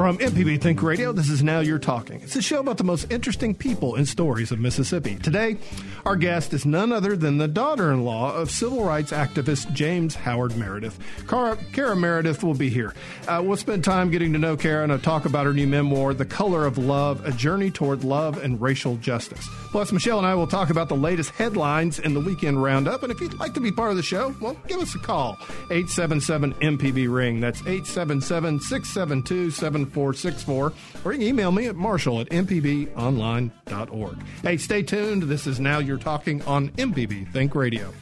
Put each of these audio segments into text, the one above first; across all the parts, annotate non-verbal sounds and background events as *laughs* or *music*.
From MPB Think Radio, this is Now You're Talking. It's a show about the most interesting people and stories of Mississippi. Today, our guest is none other than the daughter in law of civil rights activist James Howard Meredith. Cara, Cara Meredith will be here. Uh, we'll spend time getting to know Cara and I'll talk about her new memoir, The Color of Love A Journey Toward Love and Racial Justice. Plus, Michelle and I will talk about the latest headlines in the weekend roundup. And if you'd like to be part of the show, well, give us a call 877 MPB Ring. That's 877 672 7464. Or you can email me at marshall at mpbonline.org. Hey, stay tuned. This is Now You're Talking on MPB Think Radio.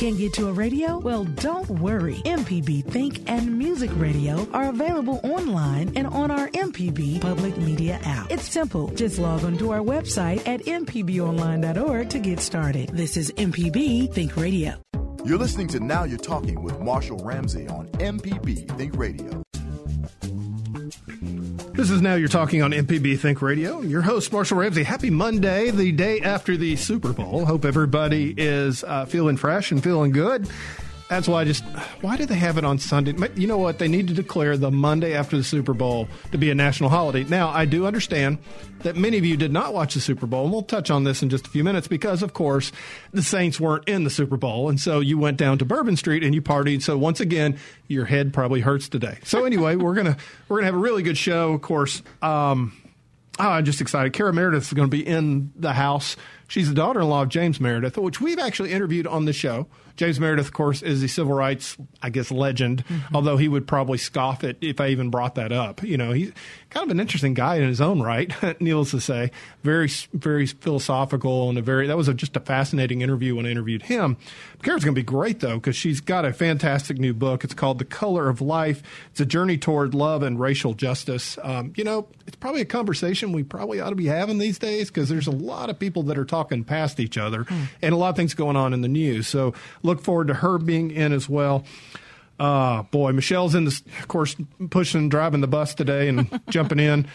Can't get to a radio? Well, don't worry. MPB Think and Music Radio are available online and on our MPB Public Media app. It's simple. Just log on to our website at mpbonline.org to get started. This is MPB Think Radio. You're listening to Now You're Talking with Marshall Ramsey on MPB Think Radio. This is Now You're Talking on MPB Think Radio. Your host, Marshall Ramsey. Happy Monday, the day after the Super Bowl. Hope everybody is uh, feeling fresh and feeling good. That's why I just, why do they have it on Sunday? You know what? They need to declare the Monday after the Super Bowl to be a national holiday. Now, I do understand that many of you did not watch the Super Bowl, and we'll touch on this in just a few minutes because, of course, the Saints weren't in the Super Bowl, and so you went down to Bourbon Street and you partied. So once again, your head probably hurts today. So anyway, we're gonna we're gonna have a really good show. Of course, um, oh, I'm just excited. Cara Meredith is going to be in the house. She's the daughter-in-law of James Meredith, which we've actually interviewed on the show. James Meredith, of course, is a civil rights, I guess, legend. Mm-hmm. Although he would probably scoff at if I even brought that up. You know, he's kind of an interesting guy in his own right. *laughs* needless to say, very, very philosophical and a very that was a, just a fascinating interview when I interviewed him. Cara's going to be great though because she's got a fantastic new book. It's called The Color of Life. It's a journey toward love and racial justice. Um, you know, it's probably a conversation we probably ought to be having these days because there's a lot of people that are talking past each other mm. and a lot of things going on in the news. So look forward to her being in as well. Uh, boy, Michelle's in the, of course, pushing, driving the bus today and *laughs* jumping in.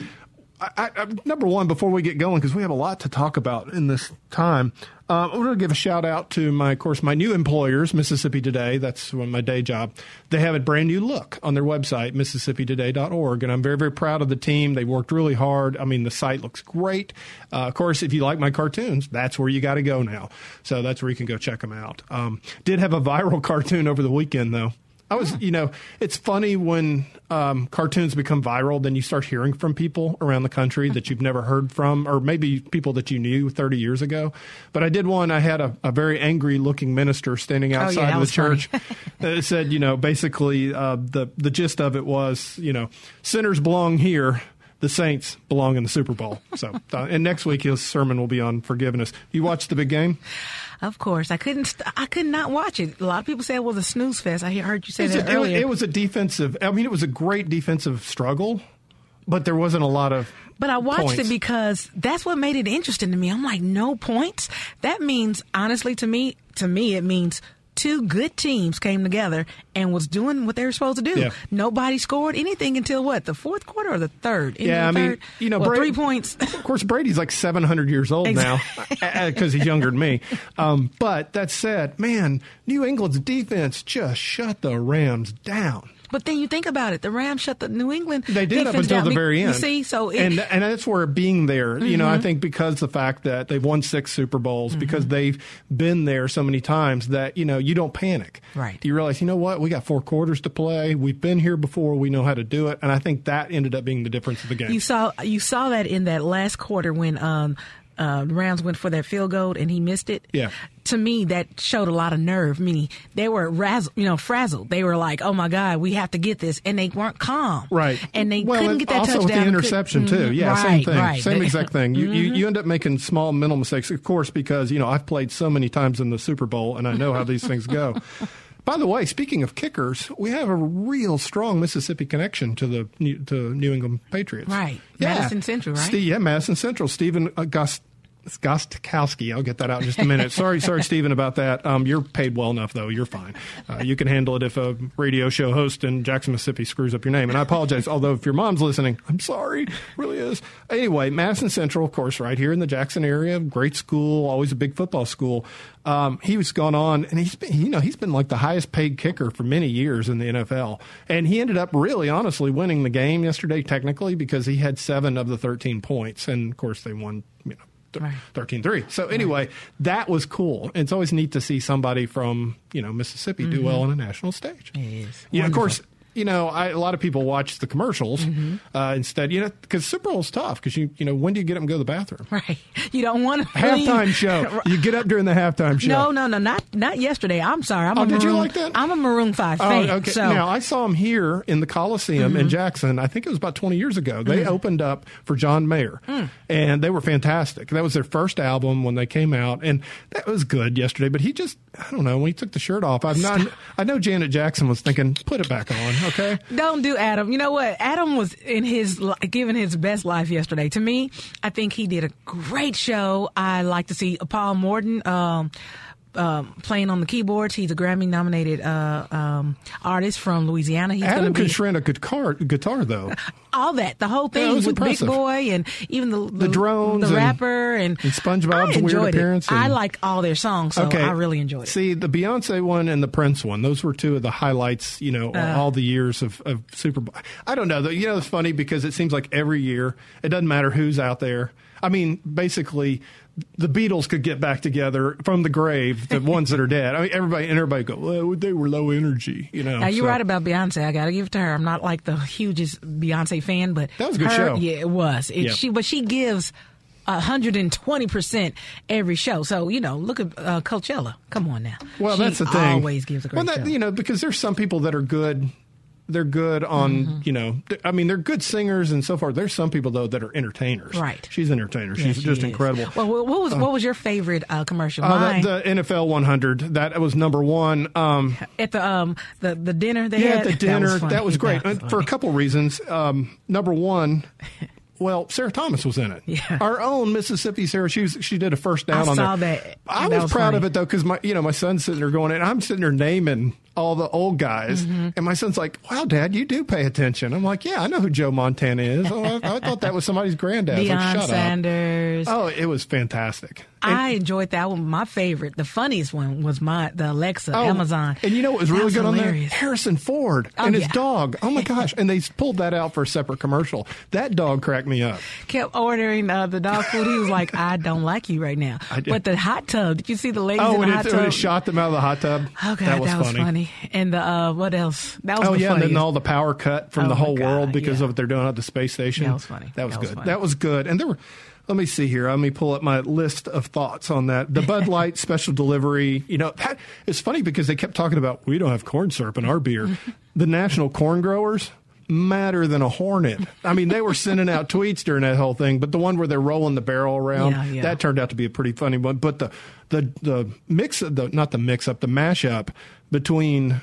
I, I, number one, before we get going, because we have a lot to talk about in this time, uh, I'm going to give a shout out to my, of course, my new employers, Mississippi Today. That's my day job. They have a brand new look on their website, MississippiToday.org, and I'm very, very proud of the team. They worked really hard. I mean, the site looks great. Uh, of course, if you like my cartoons, that's where you got to go now. So that's where you can go check them out. Um, did have a viral *laughs* cartoon over the weekend though. I was, you know, it's funny when um, cartoons become viral, then you start hearing from people around the country that you've never heard from, or maybe people that you knew 30 years ago. But I did one, I had a, a very angry looking minister standing outside oh, yeah, the church. that said, you know, basically uh, the, the gist of it was, you know, sinners belong here the Saints belong in the Super Bowl. So, uh, and next week his sermon will be on forgiveness. You watched the big game? Of course, I couldn't. I could not watch it. A lot of people say it was a snooze fest. I heard you say that a, earlier. It, it was a defensive. I mean, it was a great defensive struggle, but there wasn't a lot of. But I watched points. it because that's what made it interesting to me. I'm like, no points. That means, honestly, to me, to me, it means two good teams came together and was doing what they were supposed to do. Yeah. Nobody scored anything until what the fourth quarter or the third. Yeah, I third? mean, you know, well, Brady, three points. *laughs* of course, Brady's like seven hundred years old exactly. now because he's younger than me. Um, but that said, man, New England's defense just shut the Rams down. But then you think about it, the Rams shut the New England. They did up until down. the very end. You see, so it, and and that's where being there, you mm-hmm. know, I think because the fact that they've won six Super Bowls, mm-hmm. because they've been there so many times that you know you don't panic. Right. You realize, you know what, we got four quarters to play. We've been here before. We know how to do it, and I think that ended up being the difference of the game. You saw you saw that in that last quarter when um, uh, Rams went for that field goal and he missed it. Yeah. To me, that showed a lot of nerve. Meaning they were razzled, you know, frazzled. They were like, "Oh my God, we have to get this," and they weren't calm. Right. And they well, couldn't get that also touchdown. with the interception too. Yeah, right, same thing. Right. Same exact thing. You, mm-hmm. you you end up making small mental mistakes, of course, because you know I've played so many times in the Super Bowl and I know how these things go. *laughs* By the way, speaking of kickers, we have a real strong Mississippi connection to the New- to New England Patriots. Right. Madison Central, right? Ste- yeah, Madison Central. Stephen uh, Gust. Gostkowski. I'll get that out in just a minute. sorry, sorry, Stephen, about that. Um, you're paid well enough, though. You're fine. Uh, you can handle it if a radio show host in Jackson, Mississippi screws up your name. And I apologize. Although, if your mom's listening, I'm sorry. It really is. Anyway, Madison Central, of course, right here in the Jackson area. Great school, always a big football school. Um, he was gone on, and he's been, you know, he's been like the highest paid kicker for many years in the NFL. And he ended up really, honestly, winning the game yesterday, technically, because he had seven of the 13 points. And, of course, they won, you know, Right. 13 So, anyway, that was cool. It's always neat to see somebody from, you know, Mississippi do mm-hmm. well on a national stage. It is. Yeah, of course. You know, I, a lot of people watch the commercials Mm-hmm. uh, instead. You know, because Super Bowl is tough. Because you, you know, when do you get up and go to the bathroom? Right. You don't want to *laughs* Halftime show. You get up during the halftime show. No, no, no, not not yesterday. I'm sorry. I'm Oh, a did you Maroon, like that? I'm a Maroon Five Oh, fan. okay. So Mm-hmm. Now I saw him here in the Coliseum in Jackson. I think it was about 20 years ago. They opened up for John Mayer, Mm. and they were fantastic. That was their first album when they came out, and that was good yesterday. But he just, I don't know, when he took the shirt off, I'm not. I know Janet Jackson was thinking, put it back on, okay? Don't do Adam. You know what? Adam was in his giving his best life yesterday. To me, I think he did a great show. I like to see Paul Morton um, um, playing on the keyboards. He's a Grammy nominated uh, um, artist from Louisiana. He's Adam to could be shred a guitar, guitar though. *laughs* all that, the whole thing was with impressive. Big Boi and even the the, drones the rapper and, and SpongeBob's weird appearance It. I like all their songs, so I really enjoyed it. See, the Beyonce one and the Prince one; those were two of the highlights. You know, Uh. all the years of, of Super Bowl. I don't know. though. You know, it's funny because it seems like every year it doesn't matter who's out there. I mean, basically, the Beatles could get back together from the grave. The *laughs* ones that are dead. I mean, everybody and everybody go, well, they were low energy. You know, Now you're so- right about Beyonce. I got to give it to her. I'm not like the hugest Beyonce fan, but That was a good her- show. Yeah, it was. It, Yeah. She, but she gives. 120 percent every show. So you know, look at uh, Coachella. Come on now. Well, She that's the thing. Always gives a great well, that, show. You know, because there's some people that are good. They're good on, Mm-hmm. you know, I mean, they're good singers and so forth. There's some people though that are entertainers. Right. She's an entertainer. Yeah, She's she just is. incredible. Well, what was what was your favorite uh, commercial? Uh, the, the NFL 100 that was number one. Um, at the um the the dinner they yeah, had. at the dinner funny. that was great That was Uh, for a couple reasons. Um, number one. *laughs* Well, Sarah Thomas was in it. Yeah. Our own Mississippi Sarah. She was, she did a first down I on saw there. that. I That was, was proud of it though because my you know my son's sitting there going and I'm sitting there naming all the old guys Mm-hmm. and my son's like, "Wow, Dad, you do pay attention." I'm like, "Yeah, I know who Joe Montana is. Oh, I, I thought that was somebody's granddad." Deion like, Shut Sanders. up. Oh, it was fantastic. And- I enjoyed that one. My favorite, the funniest one was my the Alexa Oh, Amazon. And you know what was That really good on there? Harrison Ford Oh, and his yeah. dog. Oh my *laughs* gosh! And they pulled that out for a separate commercial. That dog cracked me up. Kept ordering uh, the dog food. He was like, "I don't like you right now." I did. But the hot tub. Did you see the ladies Oh, in the it, hot when tub? it shot them out of the hot tub. Oh god, that was funny. And the uh, what else? That was funny. Oh yeah, and then all the power cut from Oh, the whole world because yeah. of what they're doing at the space station. That was funny. That was That was good. funny. that was good. And there were. Let me see here. Let me pull up my list of thoughts on that. The Bud Light *laughs* special delivery. You know, that it's funny because they kept talking about we don't have corn syrup in our beer. *laughs* the national corn growers madder than a hornet. I mean, they were sending out tweets during that whole thing, but the one where they're rolling the barrel around, Yeah, yeah. that turned out to be a pretty funny one. But the the the mix of the not the mix up, the mashup between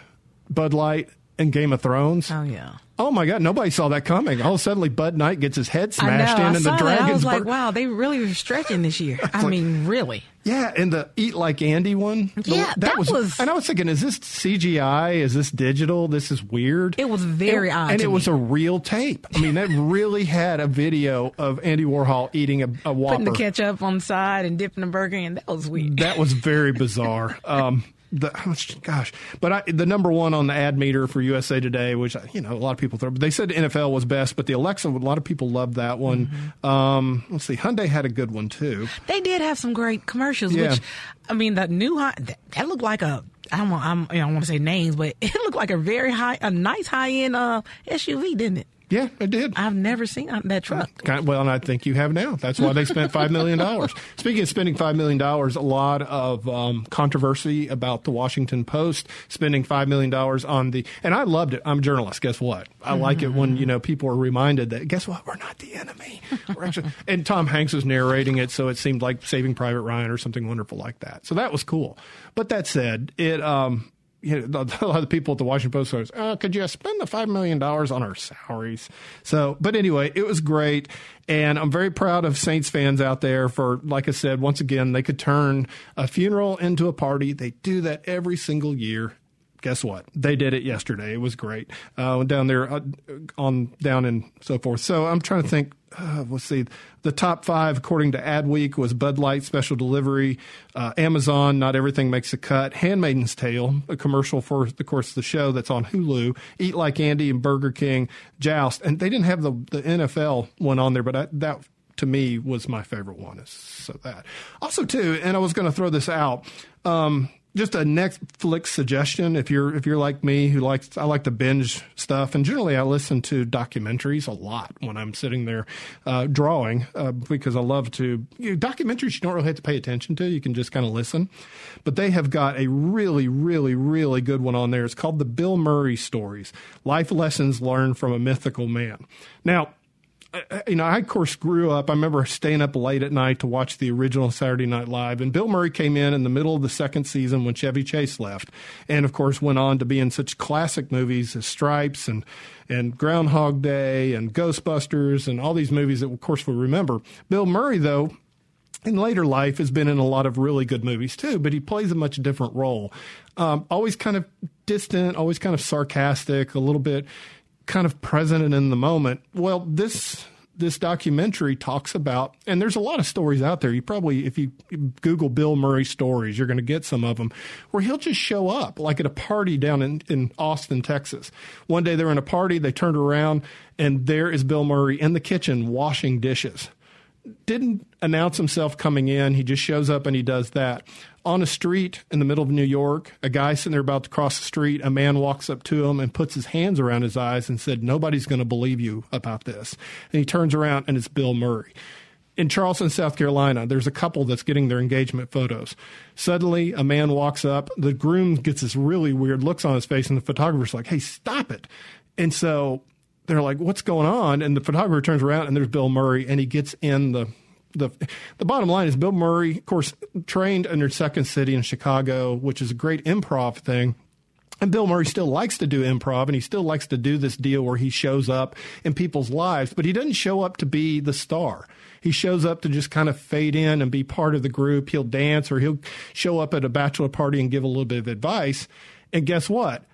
Bud Light and Game of Thrones. oh yeah. Oh my God! Nobody saw that coming. All suddenly, Bud Knight gets his head smashed in, and the that. I dragons. was like, wow, they really were stretching this year. *laughs* I like- mean, really. Yeah, and the Eat Like Andy one. the- Yeah, that was- And I was thinking, is this CGI? Is this digital? This is weird. It was very and, odd and it was a real tape. I mean, that really had a video of Andy Warhol eating a, a Whopper. Putting the ketchup on the side and dipping the burger in. That was weird. That was very bizarre. *laughs* Um, the *laughs* gosh, but I, the number one on the ad meter for USA Today, which you know a lot of people throw, they said NFL was best, but the Alexa, a lot of people loved that one. Mm-hmm. Um, let's see, Hyundai had a good one too. They did have some great commercials. Yeah. Which, I mean, the new high that, that looked like a. I don't want. I'm, I don't want to say names, but *laughs* it looked like a very high, a nice high end uh, SUV, didn't it? Yeah, it did. I've never seen that truck. Kind of- well, and I think you have now. That's why they spent five million dollars. *laughs* Speaking of spending five million dollars, a lot of um, controversy about the Washington Post spending five million dollars on the. And I loved it. I'm a journalist. Guess what? I like it when you know people are reminded that. Guess what? We're not the enemy. We're actually. *laughs* and Tom Hanks was narrating it, so it seemed like Saving Private Ryan or something wonderful like that. So that was cool. But that said, it. Um, you know, *laughs* a lot of the people at the Washington Post goes, oh, could you spend the $5 million on our salaries? So, but anyway, it was great. And I'm very proud of Saints fans out there for, like I said, once again, they could turn a funeral into a party. They do that every single year guess what? They did it yesterday. It was great. Uh, down there uh, on down and so forth. So I'm trying to think. Uh, let's see. The top five, according to Adweek, was Bud Light Special Delivery, uh, Amazon, Not Everything Makes a Cut, Handmaiden's Tale, a commercial for, of course, the show that's on Hulu, Eat Like Andy and Burger King, Joust. And they didn't have the, the NFL one on there, but I, that to me was my favorite one. So that. Also, too, and I was going to throw this out. Um, just a Netflix suggestion. If you're if you're like me who likes I like to binge stuff and generally I listen to documentaries a lot when I'm sitting there uh, drawing uh, because I love to you know, documentaries you don't really have to pay attention to. You can just kind of listen. But they have got a really really really good one on there. It's called the Bill Murray stories life lessons learned from a mythical man. Now you know, I of course grew up. I remember staying up late at night to watch the original Saturday Night Live, and Bill Murray came in in the middle of the second season when Chevy Chase left, and of course went on to be in such classic movies as Stripes and and Groundhog Day and Ghostbusters and all these movies that of course we remember. Bill Murray though. In later life, has been in a lot of really good movies too, but he plays a much different role. Um, always kind of distant, always kind of sarcastic, a little bit kind of present and in the moment. Well, this this documentary talks about, and there's a lot of stories out there. You probably, if you Google Bill Murray stories, you're going to get some of them where he'll just show up, like at a party down in, in Austin, Texas. One day they're in a party, they turned around, and there is Bill Murray in the kitchen washing dishes didn't announce himself coming in. He just shows up and he does that. On a street in the middle of New York, a guy sitting there about to cross the street, a man walks up to him and puts his hands around his eyes and said, Nobody's going to believe you about this. And he turns around and it's Bill Murray. In Charleston, South Carolina, there's a couple that's getting their engagement photos. Suddenly, a man walks up. The groom gets this really weird looks on his face, and the photographer's like, Hey, stop it. And so they're like, "What's going on?" And the photographer turns around, and there's Bill Murray, and he gets in the the the bottom line is Bill Murray, of course, trained under Second City in Chicago, which is a great improv thing. And Bill Murray still likes to do improv and he still likes to do this deal where he shows up in people's lives, but he doesn't show up to be the star. He shows up to just kind of fade in and be part of the group. He'll dance or he'll show up at a bachelor party and give a little bit of advice. And guess what?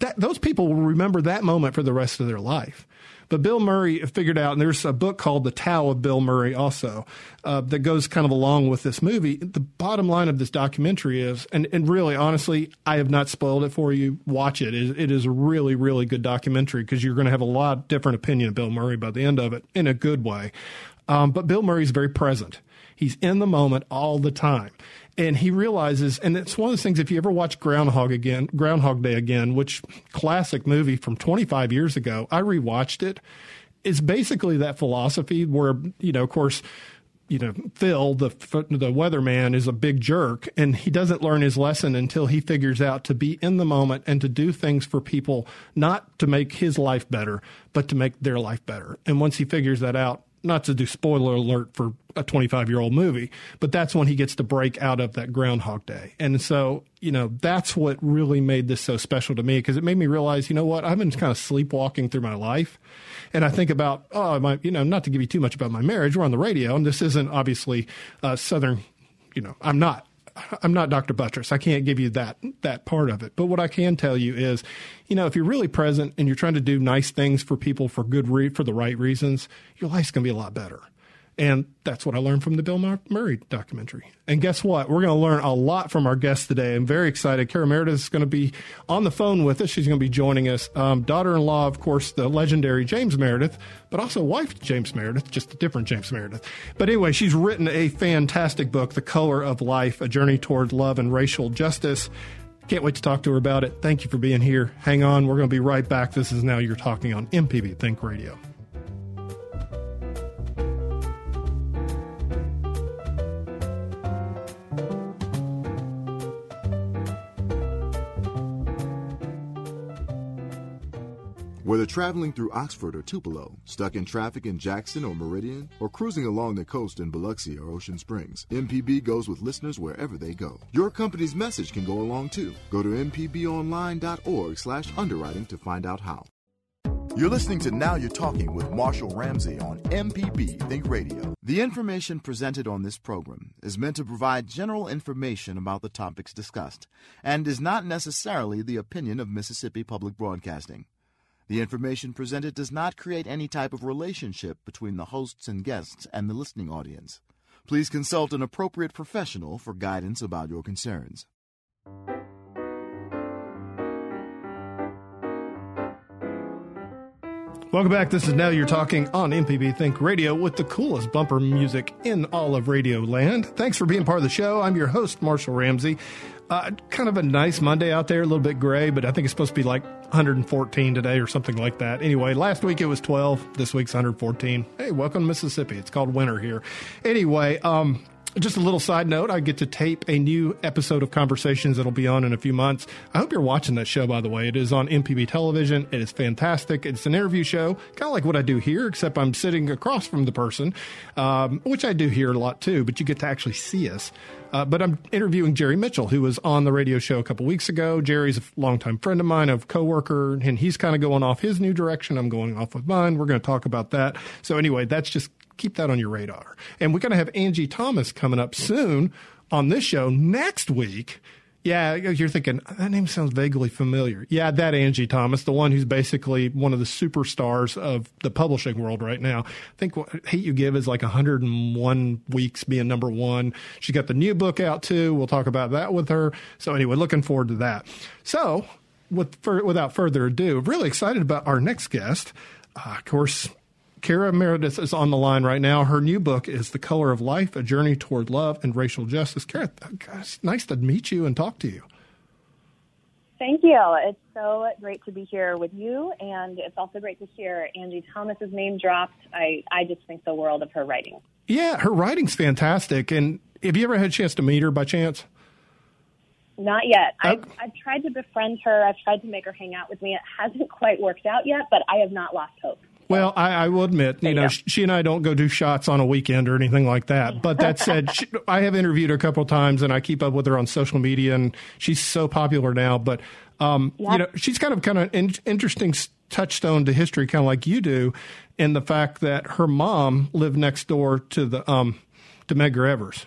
That, those people will remember that moment for the rest of their life. But Bill Murray figured out, and there's a book called The Tao of Bill Murray also uh, that goes kind of along with this movie. The bottom line of this documentary is, and, and really, honestly, I have not spoiled it for you. Watch it. It, it is a really, really good documentary because you're going to have a lot different opinion of Bill Murray by the end of it in a good way. Um, but Bill Murray is very present. He's in the moment all the time and he realizes, and it's one of those things. If you ever watch Groundhog again, Groundhog Day again, which classic movie from 25 years ago, I rewatched it. It's basically that philosophy where you know, of course, you know, Phil, the the weatherman, is a big jerk, and he doesn't learn his lesson until he figures out to be in the moment and to do things for people, not to make his life better, but to make their life better. And once he figures that out, not to do spoiler alert for a 25 year old movie, but that's when he gets to break out of that Groundhog Day. And so, you know, that's what really made this so special to me because it made me realize, you know what, I've been kind of sleepwalking through my life. And I think about, oh, my, you know, not to give you too much about my marriage, we're on the radio, and this isn't obviously uh, Southern, you know, I'm not I'm not Dr. Buttress. I can't give you that that part of it. But what I can tell you is, you know, if you're really present and you're trying to do nice things for people for good re- for the right reasons, your life's going to be a lot better. And that's what I learned from the Bill Murray documentary. And guess what? We're going to learn a lot from our guest today. I'm very excited. Cara Meredith is going to be on the phone with us. She's going to be joining us. Um, daughter in law, of course, the legendary James Meredith, but also wife James Meredith, just a different James Meredith. But anyway, she's written a fantastic book, The Color of Life A Journey Toward Love and Racial Justice. Can't wait to talk to her about it. Thank you for being here. Hang on. We're going to be right back. This is Now You're Talking on MPB Think Radio. Whether traveling through Oxford or Tupelo, stuck in traffic in Jackson or Meridian, or cruising along the coast in Biloxi or Ocean Springs, MPB goes with listeners wherever they go. Your company's message can go along too. Go to mpbonline.org slash underwriting to find out how. You're listening to Now You're Talking with Marshall Ramsey on MPB Think Radio. The information presented on this program is meant to provide general information about the topics discussed and is not necessarily the opinion of Mississippi Public Broadcasting. The information presented does not create any type of relationship between the hosts and guests and the listening audience. Please consult an appropriate professional for guidance about your concerns. Welcome back. This is Now You're Talking on MPB Think Radio with the coolest bumper music in all of radio land. Thanks for being part of the show. I'm your host, Marshall Ramsey. Uh, kind of a nice Monday out there, a little bit gray, but I think it's supposed to be like 114 today or something like that. Anyway, last week it was 12. This week's 114. Hey, welcome to Mississippi. It's called winter here. Anyway, um, just a little side note, I get to tape a new episode of Conversations that'll be on in a few months. I hope you're watching that show, by the way. It is on MPB television. It is fantastic. It's an interview show, kind of like what I do here, except I'm sitting across from the person, um, which I do here a lot too, but you get to actually see us. Uh, but I'm interviewing Jerry Mitchell, who was on the radio show a couple weeks ago. Jerry's a longtime friend of mine, a coworker, and he's kind of going off his new direction. I'm going off with mine. We're going to talk about that. So anyway, that's just keep that on your radar. And we're going to have Angie Thomas coming up soon on this show next week. Yeah, you're thinking that name sounds vaguely familiar. Yeah, that Angie Thomas, the one who's basically one of the superstars of the publishing world right now. I think what Hate You Give is like 101 weeks being number one. She got the new book out too. We'll talk about that with her. So anyway, looking forward to that. So, with for, without further ado, really excited about our next guest. Uh, of course, Cara Meredith is on the line right now. Her new book is The Color of Life, A Journey Toward Love and Racial Justice. Cara, oh gosh, nice to meet you and talk to you. Thank you. It's so great to be here with you, and it's also great to hear Angie Thomas's name dropped. I, I just think the world of her writing. Yeah, her writing's fantastic. And have you ever had a chance to meet her by chance? Not yet. Oh. I've, I've tried to befriend her. I've tried to make her hang out with me. It hasn't quite worked out yet, but I have not lost hope. Well, I, I will admit, you know, she and I don't go do shots on a weekend or anything like that. But that said, she, I have interviewed her a couple of times, and I keep up with her on social media, and she's so popular now. But um, yep. you know, she's kind of kind of in, interesting touchstone to history, kind of like you do, in the fact that her mom lived next door to the um, to Medgar Evers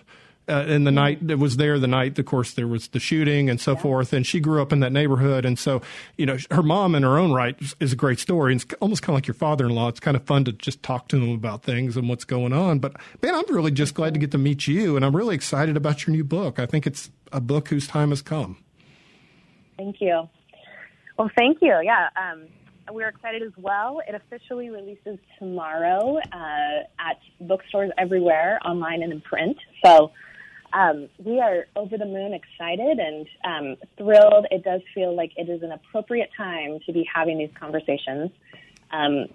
uh, in the night that was there the night of course there was the shooting and so yeah. forth. And she grew up in that neighborhood. And so you know her mom in her own right is a great story. And it's almost kind of like your father-in-law. It's kind of fun to just talk to them about things and what's going on. But man i'm really just glad to get to meet you. And i'm really excited about your new book. I think it's a book whose time has come. Thank you. Well thank you. Yeah um, we're excited as well. It officially releases tomorrow uh, at bookstores everywhere, online and in print. So um, we are over the moon excited and um, thrilled. It does feel like it is an appropriate time to be having these conversations. Um,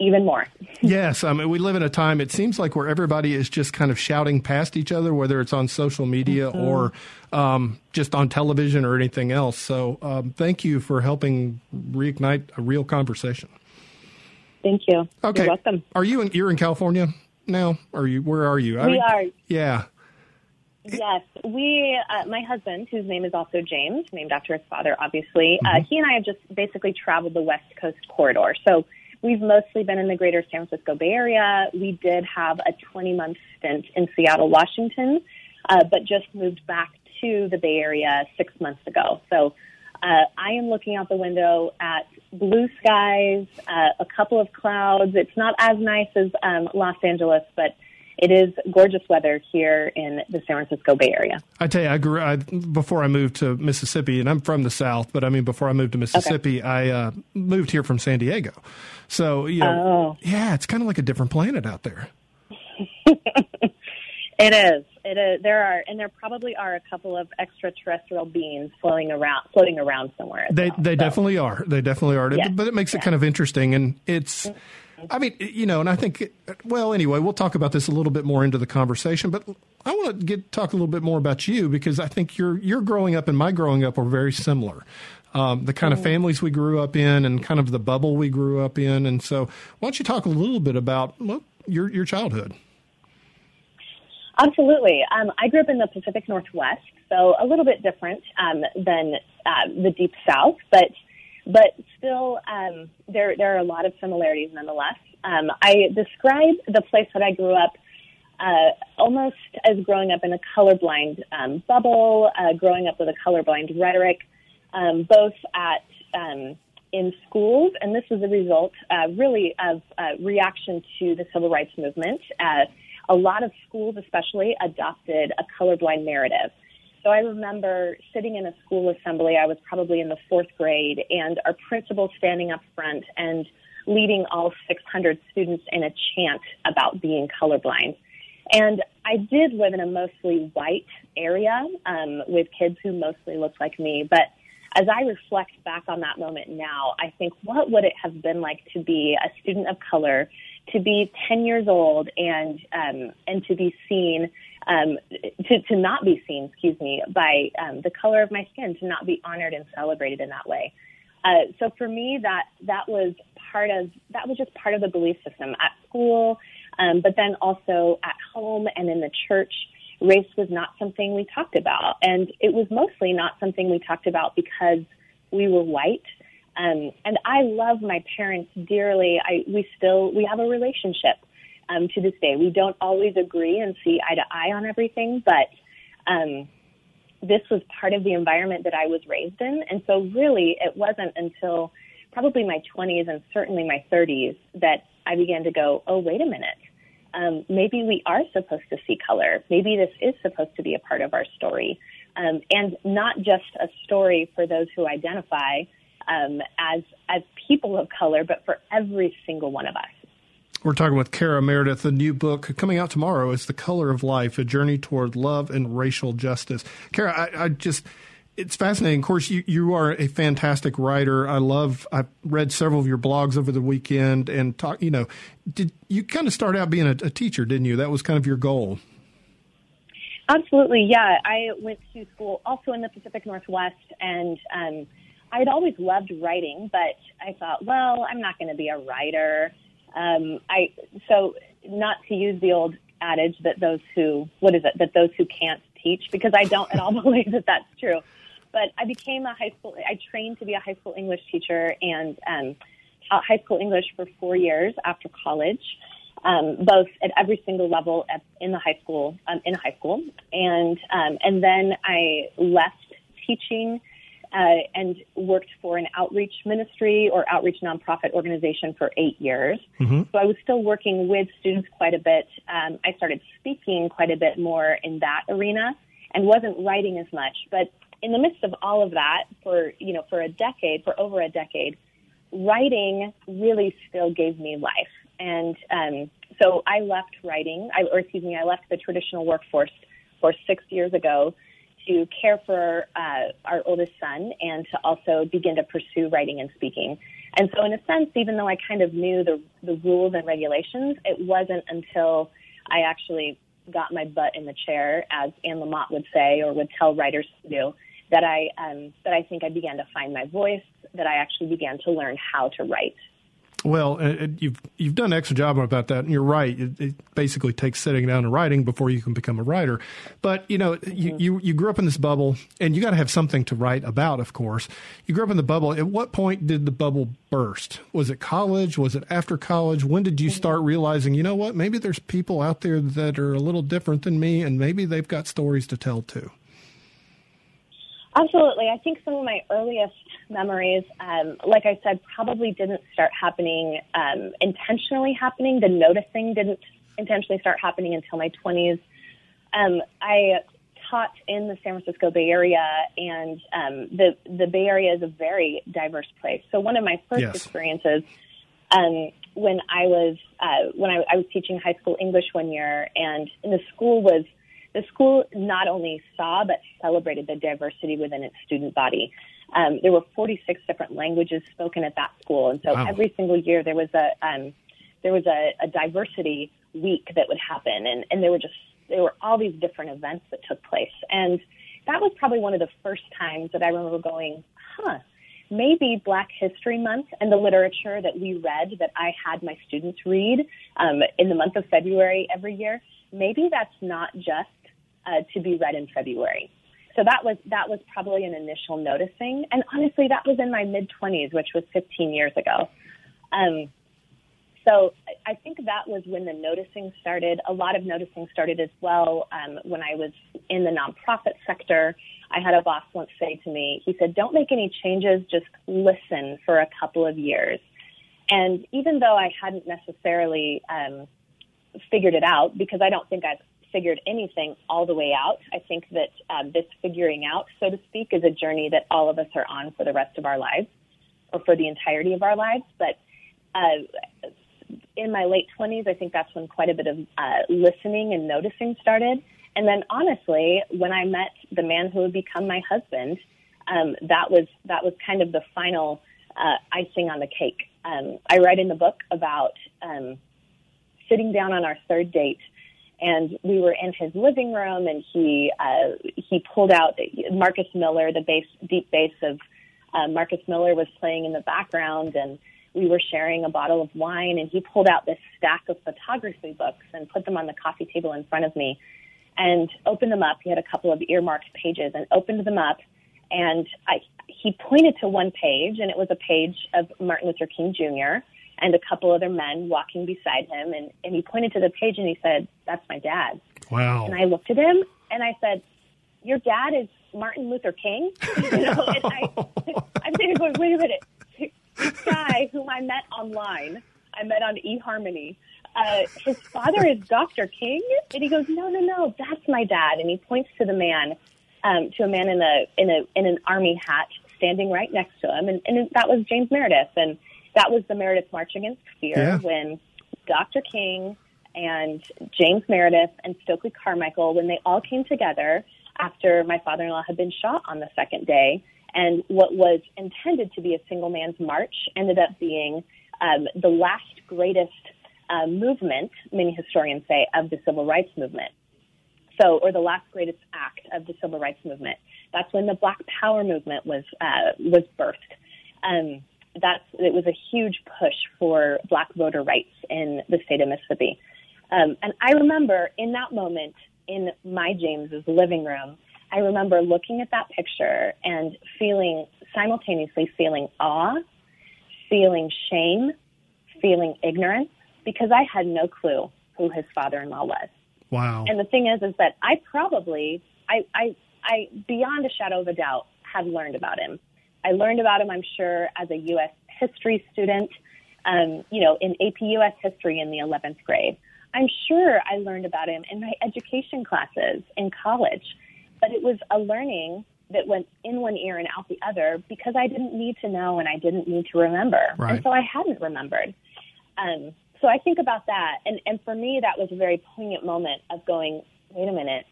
even more. *laughs* yes, I mean, we live in a time, it seems like, where everybody is just kind of shouting past each other, whether it's on social media mm-hmm. or um, just on television or anything else. So, um, thank you for helping reignite a real conversation. Thank you. Okay. You're welcome. Are you in, you're in California now? Are you? Where are you? We I mean, are. Yeah. Yes, we. Uh, my husband, whose name is also James, named after his father, obviously. Uh, mm-hmm. Uh, he and I have just basically traveled the West Coast corridor. So we've mostly been in the greater San Francisco Bay Area. We did have a 20 month stint in Seattle, Washington, uh, but just moved back to the Bay Area six months ago. So uh, I am looking out the window at blue skies, uh, a couple of clouds. It's not as nice as um, Los Angeles, but it is gorgeous weather here in the San Francisco Bay Area. I tell you, I grew I, before I moved to Mississippi, and I'm from the South, but I mean, before I moved to Mississippi, okay. I uh, moved here from San Diego. So, you know, oh. yeah, it's kind of like a different planet out there. *laughs* it is. It is. There are, and there probably are a couple of extraterrestrial beings floating around, floating around somewhere. They well, they so. definitely are. They definitely are. Yes. But it makes it kind of interesting, and it's. Mm-hmm I mean, you know, and I think, well, anyway, we'll talk about this a little bit more into the conversation, but I want to get talk a little bit more about you because I think your your growing up and my growing up are very similar. um, the kind of families we grew up in and kind of the bubble we grew up in. And so, why don't you talk a little bit about well, your your childhood? Absolutely. Um, I grew up in the Pacific Northwest, so a little bit different um, than uh, the Deep South, but but still, um, there there are a lot of similarities nonetheless. Um, I describe the place that I grew up uh, almost as growing up in a colorblind um, bubble, uh, growing up with a colorblind rhetoric, um, both at um, in schools, and this was a result uh, really of uh, reaction to the civil rights movement. Uh, a lot of schools, especially, adopted a colorblind narrative. So I remember sitting in a school assembly. I was probably in the fourth grade, and our principal standing up front and leading all 600 students in a chant about being colorblind. And I did live in a mostly white area um, with kids who mostly looked like me. But as I reflect back on that moment now, I think what would it have been like to be a student of color, to be 10 years old, and um, and to be seen, um, to to not be seen, excuse me, by um, the color of my skin, to not be honored and celebrated in that way. Uh, so for me, that that was part of that was just part of the belief system at school um, but then also at home and in the church, race was not something we talked about. And it was mostly not something we talked about because we were white. Um, and I love my parents dearly. I, we still, we have a relationship um, to this day. We don't always agree and see eye to eye on everything, but um, this was part of the environment that I was raised in. And so really it wasn't until probably my 20s and certainly my 30s that I began to go, oh, wait a minute um, maybe we are supposed to see color. Maybe this is supposed to be a part of our story. Um, and not just a story for those who identify um, as, as people of color, but for every single one of us. We're talking with Cara Meredith. The new book coming out tomorrow is The Color of Life, A Journey Toward Love and Racial Justice. Cara, I, I just it's fascinating. Of course, you, you are a fantastic writer. I love. I read several of your blogs over the weekend and talk. You know, did you kind of start out being a, a teacher? Didn't you? That was kind of your goal. Absolutely, yeah. I went to school also in the Pacific Northwest, and um, I had always loved writing, but I thought, well, I'm not going to be a writer. Um, I so not to use the old adage that those who what is it that those who can't teach because I don't at all *laughs* believe that that's true. But I became a high school, I trained to be a high school English teacher and um, taught high school English for four years after college, um, both at every single level at, in the high school, um, in high school. And, um, and then I left teaching uh, and worked for an outreach ministry or outreach nonprofit organization for eight years. Mm-hmm. So I was still working with students quite a bit. Um, I started speaking quite a bit more in that arena and wasn't writing as much. But in the midst of all of that, for you know, for a decade, for over a decade, writing really still gave me life. And um, so I left writing, I, or excuse me, I left the traditional workforce for six years ago to care for uh, our oldest son and to also begin to pursue writing and speaking. And so, in a sense, even though I kind of knew the, the rules and regulations, it wasn't until I actually got my butt in the chair, as Anne Lamott would say, or would tell writers to do, that I um, that I think I began to find my voice, that I actually began to learn how to write. Well, uh, you've you've done an excellent job about that, and you're right. It, it, basically takes sitting down and writing before you can become a writer. But you know, mm-hmm. you, you, you grew up in this bubble, and you got to have something to write about. Of course, you grew up in the bubble. At what point did the bubble burst? Was it college? Was it after college? When did you mm-hmm. start realizing, you know what, maybe there's people out there that are a little different than me, and maybe they've got stories to tell too? Absolutely. I think some of my earliest memories, um, like I said, probably didn't start happening um, intentionally happening. The noticing didn't intentionally start happening until my 20s. Um, I taught in the San Francisco Bay Area, and um, the the Bay Area is a very diverse place. So one of my first yes. experiences um, when I was uh, when I, I was teaching high school English one year, and the school was the school not only saw but celebrated the diversity within its student body. Um, there were 46 different languages spoken at that school, and so wow. every single year there was a um, there was a, a diversity week that would happen, and, and there were just there were all these different events that took place, and that was probably one of the first times that I remember going, huh. maybe Black History Month and the literature that we read that I had my students read um, in the month of February every year, maybe that's not just uh, to be read in February. So that was that was probably an initial noticing, and honestly, that was in my mid twenties, which was 15 years ago. Um, so I think that was when the noticing started. A lot of noticing started as well um, when I was in the nonprofit sector. I had a boss once say to me, he said, Don't make any changes, just listen for a couple of years. And even though I hadn't necessarily um, figured it out, because I don't think I've figured anything all the way out, I think that um, this figuring out, so to speak, is a journey that all of us are on for the rest of our lives or for the entirety of our lives. But uh, in my late 20s, I think that's when quite a bit of uh, listening and noticing started. And then honestly, when I met the man who would become my husband, um, that was that was kind of the final uh, icing on the cake. Um, I write in the book about um, sitting down on our third date, and we were in his living room, and he uh, he pulled out Marcus Miller, the bass, deep bass of uh, Marcus Miller was playing in the background, and we were sharing a bottle of wine, and he pulled out this stack of photography books and put them on the coffee table in front of me and opened them up. He had a couple of earmarked pages and opened them up. And I, he pointed to one page, and it was a page of Martin Luther King Jr. and a couple other men walking beside him. And, and he pointed to the page and he said, That's my dad. Wow. And I looked at him and I said, Your dad is Martin Luther King? *laughs* you know, and I, *laughs* *laughs* I'm sitting going, Wait a minute. This guy whom I met online, I met on eHarmony uh, his father is Dr. King? And he goes, no, no, no, that's my dad. And he points to the man, um, to a man in a, in a, in an army hat standing right next to him. And, and that was James Meredith. And that was the Meredith March Against Fear Yeah. when Dr. King and James Meredith and Stokely Carmichael, when they all came together after my father-in-law had been shot on the second day, and what was intended to be a single man's march ended up being um, the last greatest uh, movement, many historians say, of the civil rights movement. So, or the last greatest act of the civil rights movement. That's when the Black Power movement was uh, was birthed. Um, that's it was a huge push for Black voter rights in the state of Mississippi. Um, and I remember in that moment in my James's living room, I remember looking at that picture and feeling simultaneously feeling awe, feeling shame, feeling ignorance, because I had no clue who his father-in-law was. Wow. And the thing is, is that I probably, I, I, I, beyond a shadow of a doubt, had learned about him. I learned about him, I'm sure, as a U.S. history student, um, you know, in AP U.S. history in the 11th grade. I'm sure I learned about him in my education classes in college, but it was a learning that went in one ear and out the other because I didn't need to know and I didn't need to remember. Right. And so I hadn't remembered. Um, so I think about that, and and for me, that was a very poignant moment of going, wait a minute,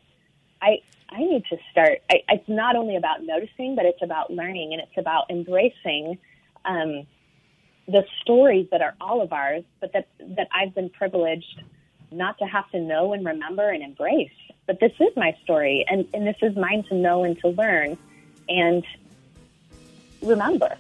I I need to start. I, it's not only about noticing, but it's about learning, and it's about embracing um, the stories that are all of ours, but that that I've been privileged not to have to know and remember and embrace. But this is my story, and and this is mine to know and to learn, and remember.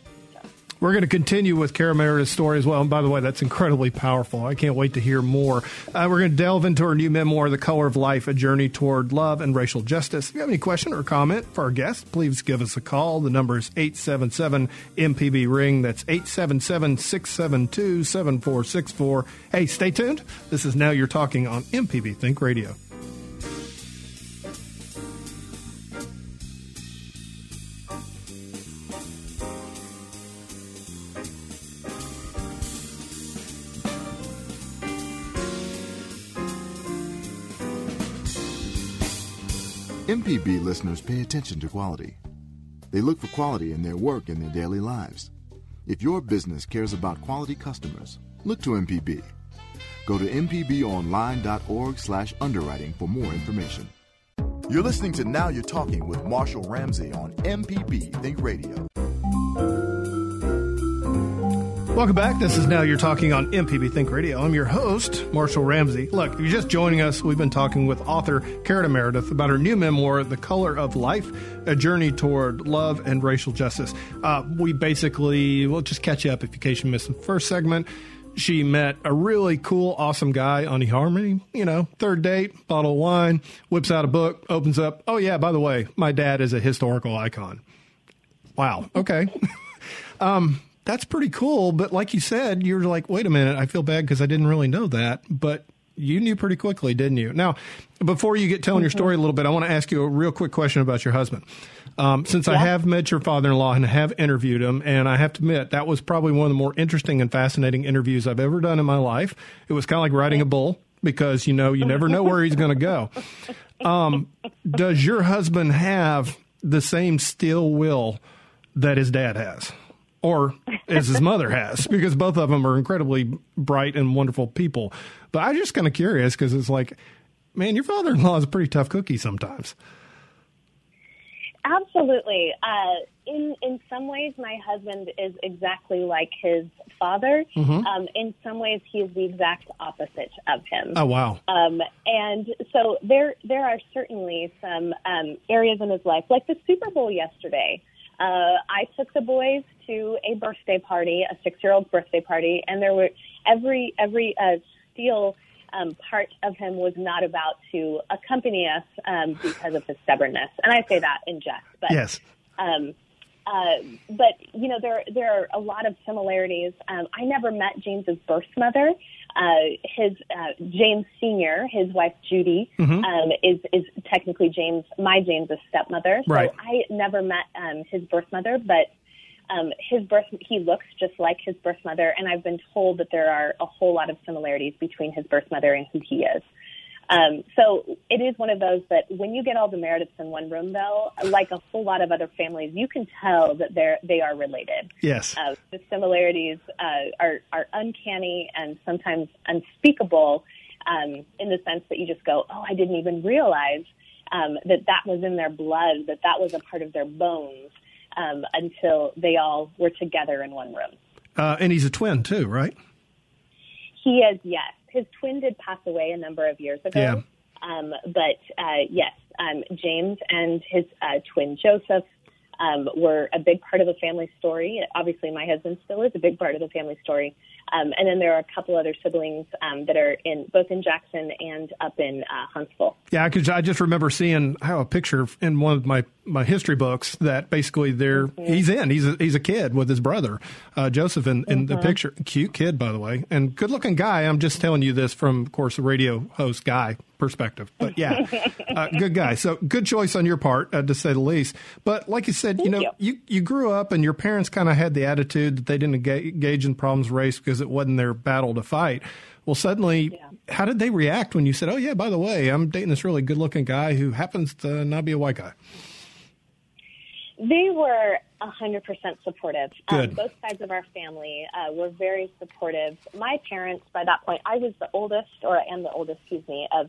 We're going to continue with Cara Meredith's story as well. And by the way, that's incredibly powerful. I can't wait to hear more. Uh, we're going to delve into her new memoir, The Color of Life, A Journey Toward Love and Racial Justice. If you have any question or comment for our guest, please give us a call. The number is 877 MPB Ring. That's 877 672 7464. Hey, stay tuned. This is Now You're Talking on MPB Think Radio. MPB listeners pay attention to quality. They look for quality in their work and their daily lives. If your business cares about quality customers, look to MPB. Go to mpbonline.org slash underwriting for more information. You're listening to Now You're Talking with Marshall Ramsey on MPB Think Radio. Welcome back. This is Now You're Talking on MPB Think Radio. I'm your host, Marshall Ramsey. Look, if you're just joining us, we've been talking with author Carita Meredith about her new memoir, The Color of Life A Journey Toward Love and Racial Justice. Uh, we basically, we'll just catch you up if you case you missed the first segment. She met a really cool, awesome guy on eHarmony. You know, third date, bottle of wine, whips out a book, opens up. Oh, yeah, by the way, my dad is a historical icon. Wow. Okay. *laughs* um, that's pretty cool. But like you said, you're like, wait a minute, I feel bad because I didn't really know that. But you knew pretty quickly, didn't you? Now, before you get telling your story a little bit, I want to ask you a real quick question about your husband. Um, since I have met your father in law and have interviewed him, and I have to admit, that was probably one of the more interesting and fascinating interviews I've ever done in my life. It was kind of like riding a bull because, you know, you never know where he's going to go. Um, does your husband have the same steel will that his dad has? Or as his mother has, *laughs* because both of them are incredibly bright and wonderful people. But I'm just kind of curious because it's like, man, your father in law is a pretty tough cookie sometimes. Absolutely. Uh, in in some ways, my husband is exactly like his father. Mm-hmm. Um, in some ways, he is the exact opposite of him. Oh wow! Um, and so there there are certainly some um, areas in his life, like the Super Bowl yesterday. Uh, I took the boys to a birthday party, a six-year-old birthday party, and there were every every uh, steel um, part of him was not about to accompany us um, because of his stubbornness. And I say that in jest, but yes. Um, uh, but you know there there are a lot of similarities. Um, I never met James's birth mother. Uh, his uh, James Senior, his wife Judy, mm-hmm. um, is is technically James my James's stepmother. So right. I never met um, his birth mother, but um, his birth, he looks just like his birth mother, and I've been told that there are a whole lot of similarities between his birth mother and who he is. Um, so it is one of those that when you get all the Merediths in one room, though, like a whole lot of other families, you can tell that they're they are related. Yes, uh, the similarities uh, are are uncanny and sometimes unspeakable, um, in the sense that you just go, "Oh, I didn't even realize um, that that was in their blood, that that was a part of their bones." um, until they all were together in one room. Uh, and he's a twin too, right? He is, yes. His twin did pass away a number of years ago. Yeah. Um, but uh, yes, um, James and his uh, twin Joseph um, were a big part of the family story. Obviously, my husband still is a big part of the family story. Um, and then there are a couple other siblings um, that are in both in Jackson and up in uh, Huntsville. Yeah, because I just remember seeing how a picture in one of my, my history books that basically they're mm-hmm. he's in he's a, he's a kid with his brother uh, Joseph in, in mm-hmm. the picture. Cute kid, by the way, and good looking guy. I'm just telling you this from, of course, a radio host guy perspective. But yeah, uh, good guy. So good choice on your part, uh, to say the least. But like you said, Thank you know, you. you, you grew up and your parents kind of had the attitude that they didn't engage in problems race because it wasn't their battle to fight. Well, suddenly, yeah. how did they react when you said, "Oh yeah, by the way, I'm dating this really good-looking guy who happens to not be a white guy"? They were 100% supportive. Um, Good. Um, both sides of our family uh, were very supportive. My parents, by that point, I was the oldest, or I am the oldest, excuse me, of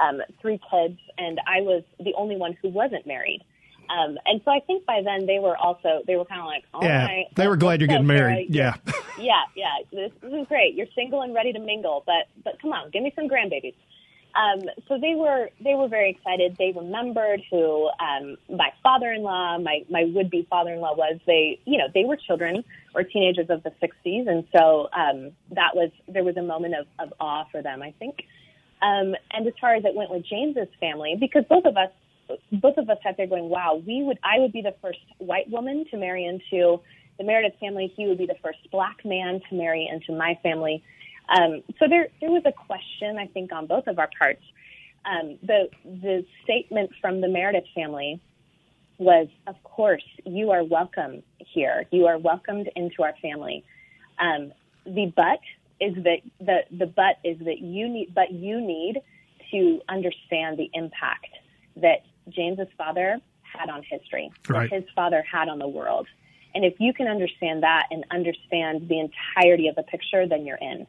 um, three kids, and I was the only one who wasn't married. Um, and so I think by then they were also they were kind of like, all yeah, right, they were glad you're getting married. *laughs* Yeah, yeah, yeah. This, this is great. You're single and ready to mingle, but but come on, give me some grandbabies. Um, so they were they were very excited. They remembered who um, my father-in-law, my my would-be father-in-law was. They you know they were children or teenagers of the '60s, and so um, that was there was a moment of, of awe for them, I think. Um, and as far as it went with James's family, because both of us, both of us sat there going, "Wow, we would, I would be the first white woman to marry into the Meredith family. He would be the first black man to marry into my family." Um, so there, there was a question, I think, on both of our parts. Um, the the statement from the Meredith family was, "Of course, you are welcome here. You are welcomed into our family." Um, the but is that the the but is that you need but you need to understand the impact that James's father had on history, right. that his father had on the world. And if you can understand that and understand the entirety of the picture, then you're in.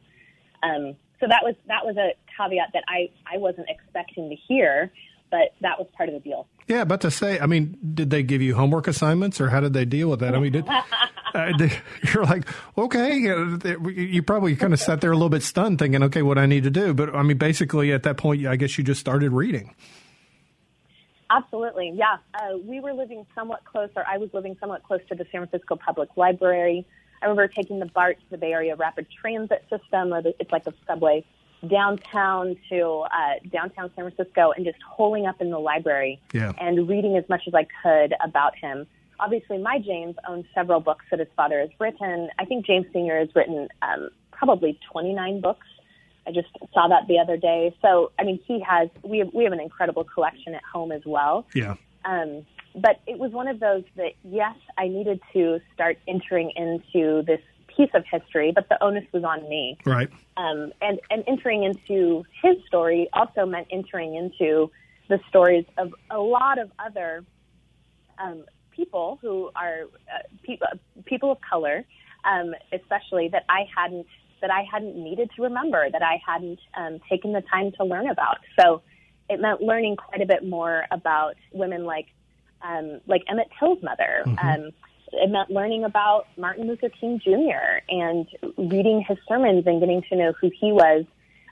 Um, so that was that was a caveat that I, I wasn't expecting to hear, but that was part of the deal. Yeah, about to say. I mean, did they give you homework assignments, or how did they deal with that? I mean, did, *laughs* uh, did, you're like, okay, you probably kind of sat there a little bit stunned, thinking, okay, what I need to do. But I mean, basically, at that point, I guess you just started reading. Absolutely, yeah. Uh, we were living somewhat close, or I was living somewhat close to the San Francisco Public Library. I remember taking the BART to the Bay Area Rapid Transit System, or the, it's like a subway downtown to uh, downtown San Francisco, and just holing up in the library yeah. and reading as much as I could about him. Obviously, my James owns several books that his father has written. I think James Senior has written um, probably 29 books I just saw that the other day. So, I mean, he has, we have, we have an incredible collection at home as well. Yeah. Um, but it was one of those that, yes, I needed to start entering into this piece of history, but the onus was on me. Right. Um, and, and entering into his story also meant entering into the stories of a lot of other um, people who are uh, pe- people of color, um, especially that I hadn't that I hadn't needed to remember, that I hadn't um, taken the time to learn about. So it meant learning quite a bit more about women like um, like Emmett Till's mother. Mm-hmm. Um, it meant learning about Martin Luther King Jr. and reading his sermons and getting to know who he was,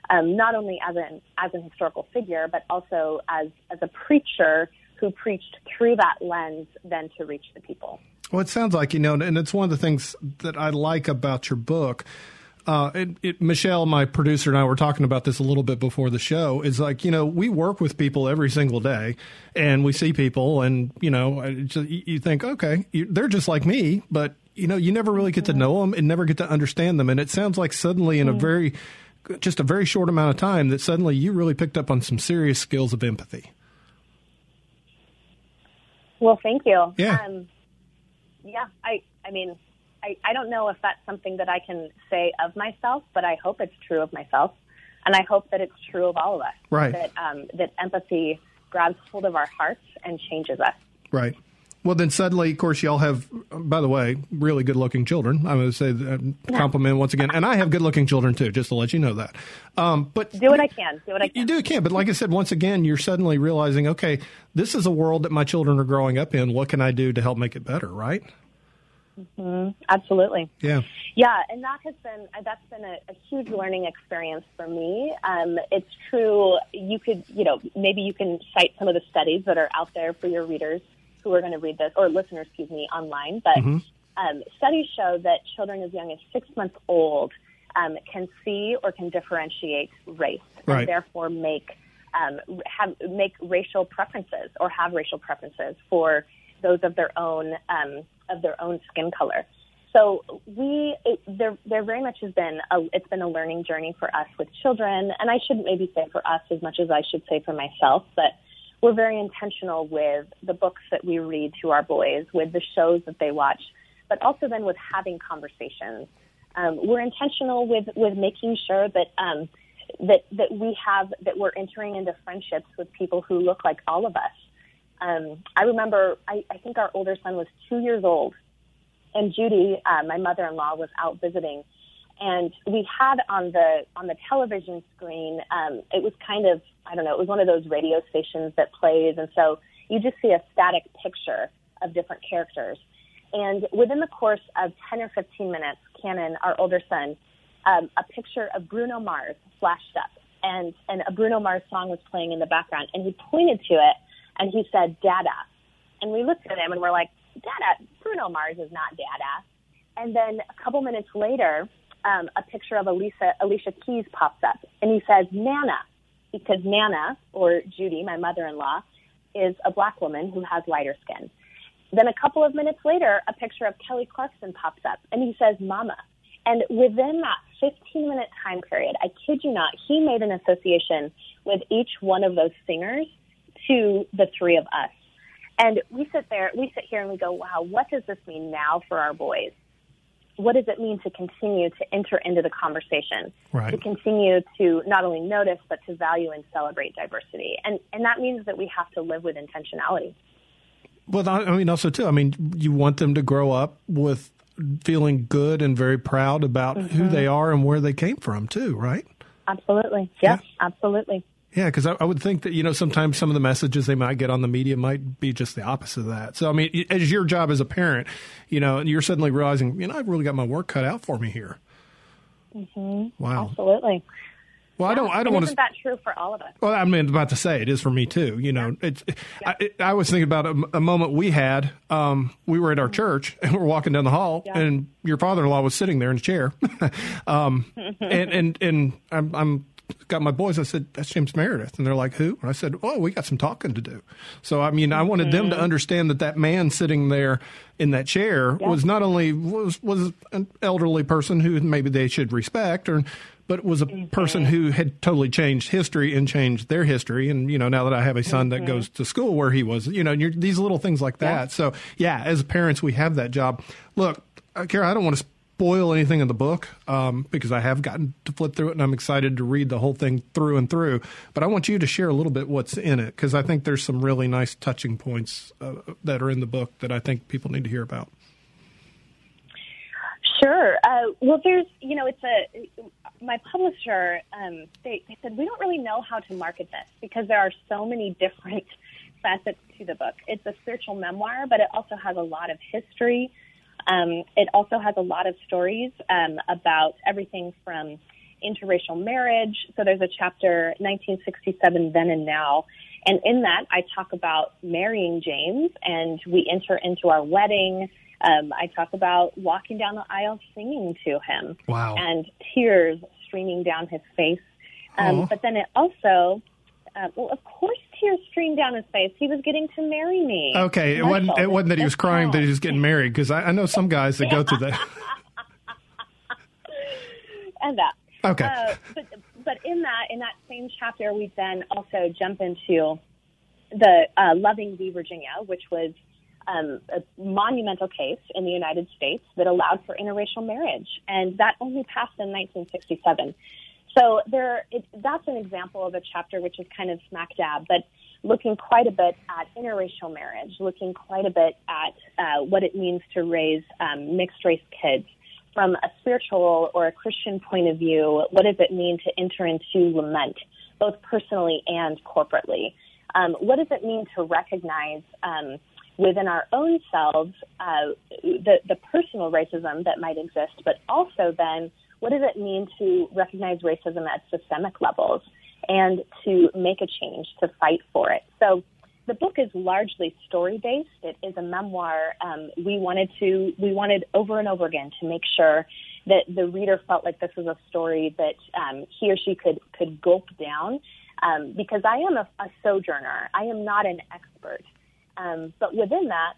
um, not only as an as an historical figure, but also as as a preacher who preached through that lens, then to reach the people. Well, it sounds like you know, and it's one of the things that I like about your book uh, it, it, Michelle, my producer, and I were talking about this a little bit before the show. Is like you know we work with people every single day, and we see people, and you know you think okay, they're just like me, but you know you never really get to know them and never get to understand them. And it sounds like suddenly in a very just a very short amount of time that suddenly you really picked up on some serious skills of empathy. Well, thank you. Yeah. Um, yeah, I I mean I, I don't know if that's something that I can say of myself, but I hope it's true of myself. And I hope that it's true of all of us. Right. That, um, that empathy grabs hold of our hearts and changes us. Right. Well, then suddenly, of course, y'all have, by the way, really good looking children. I'm going to say that, uh, compliment once again. And I have good looking children too, just to let you know that. Um, but do what I can. Do what I can. You do what can. But like I said, once again, you're suddenly realizing, okay, this is a world that my children are growing up in. What can I do to help make it better? Right. Mm-hmm. Absolutely. Yeah. Yeah, and that has been uh, that's been a, a huge learning experience for me. Um, it's true. You could, you know, maybe you can cite some of the studies that are out there for your readers who are going to read this or listeners, excuse me, online. But mm-hmm. um, studies show that children as young as six months old um, can see or can differentiate race, right. and therefore make um, have make racial preferences or have racial preferences for those of their own um, of their own skin color. So we it, there there very much has been a, it's been a learning journey for us with children, and I shouldn't maybe say for us as much as I should say for myself, but we're very intentional with the books that we read to our boys, with the shows that they watch, but also then with having conversations. Um, we're intentional with with making sure that. Um, that that we have that we're entering into friendships with people who look like all of us um, I remember, I, I think our older son was two years old, and Judy, uh, my mother-in-law, was out visiting, and we had on the on the television screen, um, it was kind of, I don't know, it was one of those radio stations that plays, and so you just see a static picture of different characters. And within the course of 10 or 15 minutes, Cannon, our older son, um, a picture of Bruno Mars flashed up, and and a Bruno Mars song was playing in the background, and he pointed to it and he said, Dada. And we looked at him and we're like, Dada, Bruno Mars is not Dada. And then a couple minutes later, um, a picture of Alicia, Alicia Keys pops up and he says, Nana, because Nana, or Judy, my mother-in-law, is a black woman who has lighter skin. Then a couple of minutes later, a picture of Kelly Clarkson pops up and he says, Mama. And within that 15 minute time period, I kid you not, he made an association with each one of those singers to the three of us. And we sit there, we sit here and we go, wow, what does this mean now for our boys? What does it mean to continue to enter into the conversation? Right. To continue to not only notice, but to value and celebrate diversity. And, and that means that we have to live with intentionality. Well, I mean, also, too, I mean, you want them to grow up with feeling good and very proud about mm-hmm. who they are and where they came from, too, right? Absolutely. Yes, yeah. absolutely. Yeah, because I, I, would think that you know sometimes some of the messages they might get on the media might be just the opposite of that. So I mean, as your job as a parent, you know, you're suddenly realizing, you know, I've really got my work cut out for me here. Mm-hmm. Wow, absolutely. Well, yeah. I don't. I don't want to. Isn't that true for all of us? Well, I mean, about to say it is for me too. You know, it's. Yeah. I, it, I, was thinking about a, a moment we had. Um, we were at our mm-hmm. church and we're walking down the hall, and your father-in-law was sitting there in a chair, *laughs* um, *laughs* and and and I'm, I'm got my boys. I said, "That's James Meredith," and they're like, "Who?" And I said, "Oh, we got some talking to do." So I mean, I wanted mm-hmm. them to mm-hmm. understand that that man sitting there in that chair yeah. was not only was was an elderly person who maybe they should respect, or but was a mm-hmm. person who had totally changed history and changed their history. And you know, now that I have a son mm-hmm. that goes to school where he was, you know, these little things like that. Yeah. So yeah, as parents, we have that job. Look, uh, Cara, I don't want to spoil anything in the book um, because I have gotten to flip through it and I'm excited to read the whole thing through and through. But I want you to share a little bit what's in it because I think there's some really nice touching points uh, that are in the book that I think people need to hear about. Sure. Uh, well, there's, you know, it's a, my publisher, um, they, they said, we don't really know how to market this because there are so many different *laughs* facets to the book. It's a spiritual memoir, but it also has a lot of history um, it also has a lot of stories um, about everything from interracial marriage. So there's a chapter 1967 then and now. And in that, I talk about marrying James, and we enter into our wedding. Um, I talk about walking down the aisle singing to him. Wow. And tears streaming down his face. Um, but then it also uh, well, of course, tears streamed down his face. He was getting to marry me. Okay, it wasn't. It wasn't that he was crying that he was getting married because I, I, know some guys that go through that. *laughs* and that. Okay. Uh, but but in that in that same chapter, we then also jump into the uh, Loving v. Virginia, which was um, a monumental case in the United States that allowed for interracial marriage, and that only passed in 1967. So there, it, that's an example of a chapter which is kind of smack dab, but looking quite a bit at interracial marriage, looking quite a bit at uh, what it means to raise um, mixed race kids from a spiritual or a Christian point of view. What does it mean to enter into lament, both personally and corporately? Um, what does it mean to recognize um, within our own selves uh, the, the personal racism that might exist, but also then what does it mean to recognize racism at systemic levels and to make a change, to fight for it? So the book is largely story based. It is a memoir. Um, we wanted to, we wanted over and over again to make sure that the reader felt like this was a story that um, he or she could could gulp down. Um, because I am a, a sojourner, I am not an expert. Um, but within that,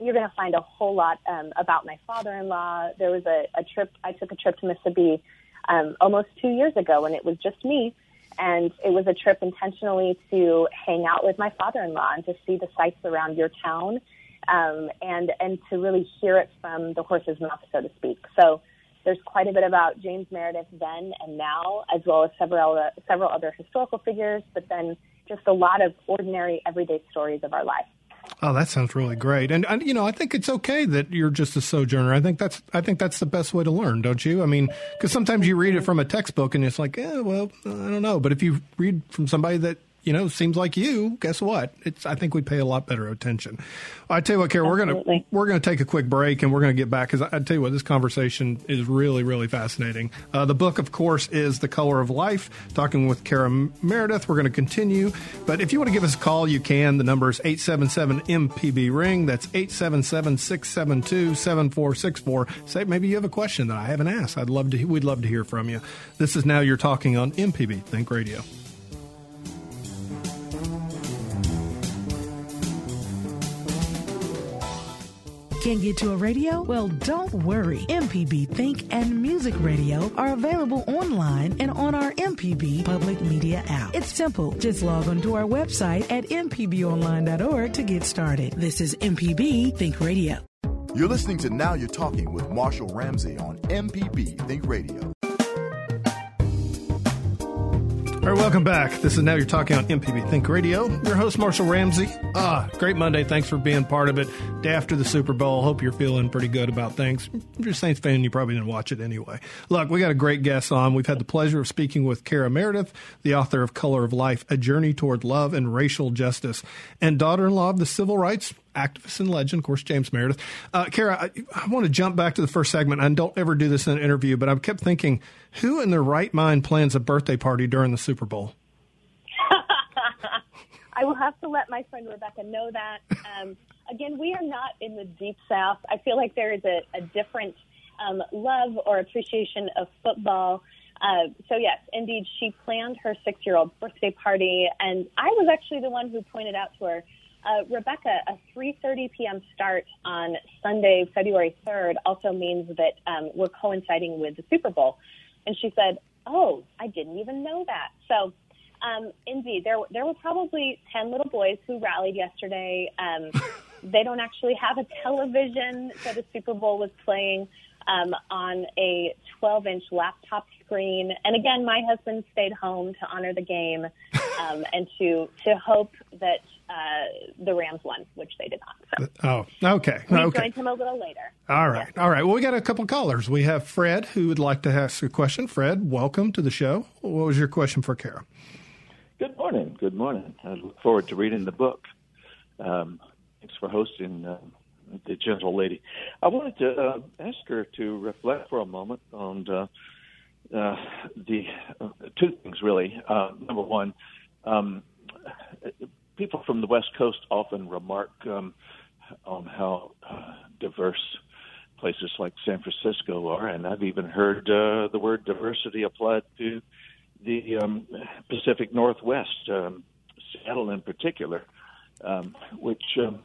you're going to find a whole lot um, about my father-in-law. There was a, a trip I took a trip to Mississippi um, almost two years ago, and it was just me. And it was a trip intentionally to hang out with my father-in-law and to see the sights around your town, um, and and to really hear it from the horse's mouth, so to speak. So there's quite a bit about James Meredith then and now, as well as several uh, several other historical figures, but then just a lot of ordinary, everyday stories of our life. Oh, that sounds really great. And, and, you know, I think it's okay that you're just a sojourner. I think that's I think that's the best way to learn, don't you? I mean, because sometimes you read it mm-hmm. from a textbook and it's like, yeah, well, I don't know. But if you read from somebody that you know, seems like you, guess what? It's I think we'd pay a lot better attention. I tell you what, Cara, we're gonna we're gonna take a quick break and we're gonna get back because I, I, tell you what, this conversation is really really fascinating. Uh, the book, of course, is The Color of Life. Talking with Cara Meredith, we're going to continue. But if you want to give us a call, you can. The number is eight seven seven MPB ring. That's 877-672-7464. Say maybe you have a question that I haven't asked. I'd love to. We'd love to hear from you. This is now you're talking on MPB Think Radio. Can't get to a radio? Well, don't worry. MPB Think and Music Radio are available online and on our MPB public media app. It's simple. Just log on to our website at mpbonline.org to get started. This is MPB Think Radio. You're listening to Now You're Talking with Marshall Ramsey on MPB Think Radio. All right, welcome back. This is Now You're Talking on MPB Think Radio. Your host, Marshall Ramsey. Ah, great Monday. Thanks for being part of it. Day after the Super Bowl. Hope you're feeling pretty good about things. If you're a Saints fan, you probably didn't watch it anyway. Look, we got a great guest on. We've had the pleasure of speaking with Cara Meredith, the author of Color of Life, A Journey Toward Love and Racial Justice, and daughter-in-law of the civil rights activist and legend, of course, James Meredith. Uh, Cara, I, I, want to jump back to the first segment. I don't ever do this in an interview, but I kept thinking, who in their right mind plans a birthday party during the Super Bowl? *laughs* I will have to let my friend Rebecca know that. Um, again, we are not in the deep south. I feel like there is a, a different um, love or appreciation of football. Uh, so yes, indeed, she planned her six-year-old birthday party, and I was actually the one who pointed out to her, uh, Rebecca, a 3:30 p.m. start on Sunday, February 3rd, also means that um, we're coinciding with the Super Bowl. And she said, "Oh, I didn't even know that." So um, indeed, there there were probably ten little boys who rallied yesterday. Um, *laughs* they don't actually have a television, so the Super Bowl was playing um, on a 12-inch laptop screen. And again, my husband stayed home to honor the game um, and to to hope that uh, the Rams won, which they did not. So oh, okay. We okay. joined him a little later. All right. All right. Well, we got a couple callers. We have Fred who would like to ask a question. Fred, welcome to the show. What was your question for Cara? Good morning. Good morning. I look forward to reading the book. Um, thanks for hosting uh, the gentle lady. I wanted to uh, ask her to reflect for a moment on uh, uh, the uh, two things, really. Uh, number one, um, people from the West Coast often remark um, on how diverse places like San Francisco are, and I've even heard the word diversity applied to the um, Pacific Northwest, um, Seattle in particular, um, which um,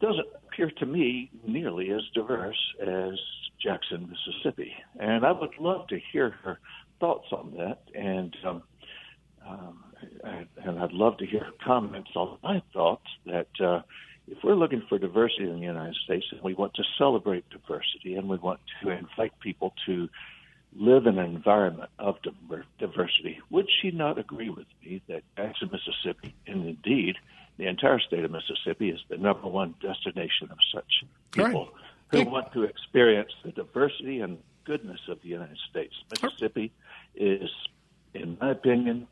doesn't appear to me nearly as diverse as Jackson, Mississippi. And I would love to hear her thoughts on that. And um, um, and I'd love to hear comments on my thoughts that uh, if we're looking for diversity in the United States and we want to celebrate diversity and we want to invite people to live in an environment of diversity, would she not agree with me that Jackson, Mississippi, and indeed the entire state of Mississippi is the number one destination of such people right. who want to experience the diversity and goodness of the United States? Mississippi is, in my opinion,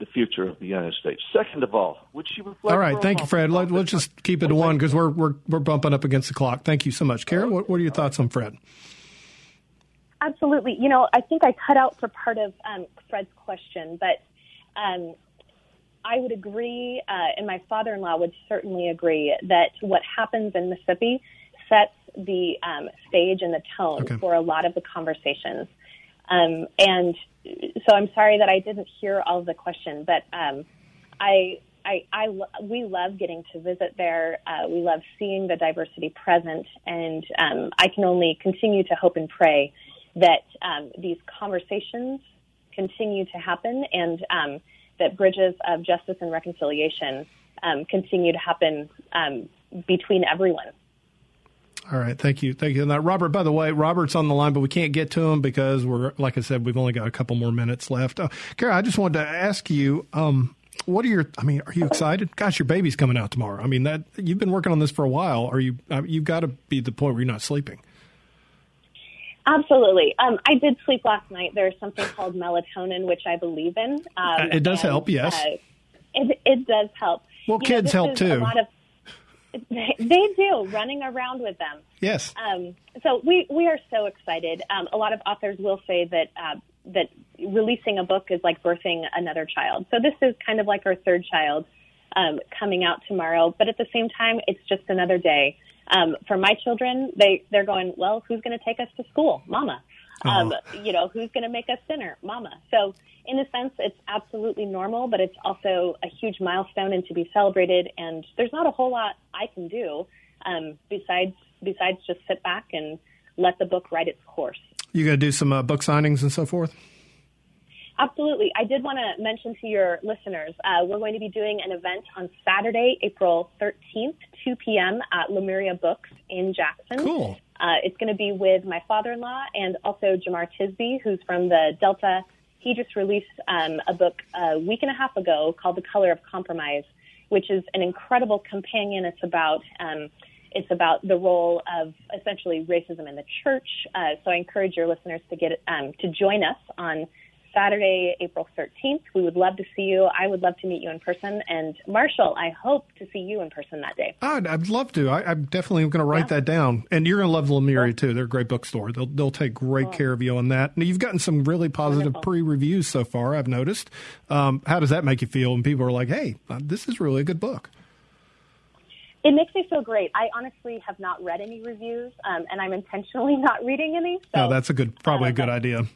the future of the United States. Second of all, would she reflect? All right, thank you, Fred. Let, us just keep it to one because we're, we're we're bumping up against the clock. Thank you so much, Karen. What, what are your thoughts on Fred? Absolutely. You know, I think I cut out for part of um, Fred's question, but um, I would agree, uh, and my father in law would certainly agree, that what happens in Mississippi sets the um, stage and the tone okay. for a lot of the conversations. Um, and so I'm sorry that I didn't hear all of the question, but um, I, I, I, we love getting to visit there. Uh, we love seeing the diversity present, and um, I can only continue to hope and pray that um, these conversations continue to happen and um, that bridges of justice and reconciliation um, continue to happen um, between everyone. All right, thank you, thank you. And that Robert, by the way, Robert's on the line, but we can't get to him because we're, like I said, we've only got a couple more minutes left. Uh, Cara, I just wanted to ask you, um, what are your? I mean, are you excited? Gosh, your baby's coming out tomorrow. I mean, that you've been working on this for a while. Are you? Uh, you've got to be at the point where you're not sleeping. Absolutely. Um, I did sleep last night. There's something called melatonin, which I believe in. Um, it does and, help, yes. Uh, it, it, does help. Well, you kids know, help too. A lot of, they do, running around with them. Yes. Um, so we, we are so excited. Um, a lot of authors will say that uh, that releasing a book is like birthing another child. So this is kind of like our third child um, coming out tomorrow. But at the same time, it's just another day. Um, for my children, they they're going, well, who's going to take us to school, Mama? Um, you know, who's going to make us dinner, Mama? So in a sense, it's absolutely normal, but it's also a huge milestone and to be celebrated. And there's not a whole lot I can do um, besides besides just sit back and let the book write its course. You going to do some uh, book signings and so forth. Absolutely. I did want to mention to your listeners, uh, we're going to be doing an event on Saturday, April 13th, 2 p.m. at Lemuria Books in Jackson. Cool. Uh, it's going to be with my father-in-law and also Jemar Tisby, who's from the Delta he just released um, a book a week and a half ago called The Color of Compromise, which is an incredible companion. It's about um, it's about the role of essentially racism in the church. Uh, so I encourage your listeners to get um, to join us on Saturday, April 13th. We would love to see you. I would love to meet you in person. And Marshall, I hope to see you in person that day. I'd, I'd love to. I, am definitely going to write yeah. that down. And you're going to love Lemuria too. They're a great bookstore. They'll, they'll take great cool. care of you on that. And you've gotten some really positive pre reviews so far, I've noticed. Um, how does that make you feel when people are like, hey, uh, this is really a good book? It makes me feel great. I honestly have not read any reviews, um, and I'm intentionally *laughs* not reading any. So, oh, that's a good, probably a good idea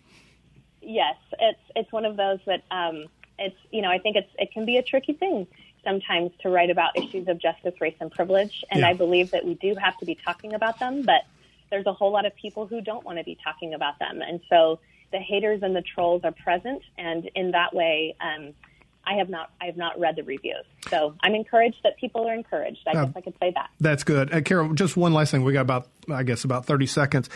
yes, it's it's one of those that um, it's you know I think it's it can be a tricky thing sometimes to write about issues of justice, race, and privilege, and yeah. I believe that we do have to be talking about them, but there's a whole lot of people who don't want to be talking about them, and so the haters and the trolls are present, and in that way. Um, I have not I have not read the reviews. So I'm encouraged that people are encouraged. I uh, guess I could say that. That's good. Uh, Carol, just one last thing. We got about I guess about 30 seconds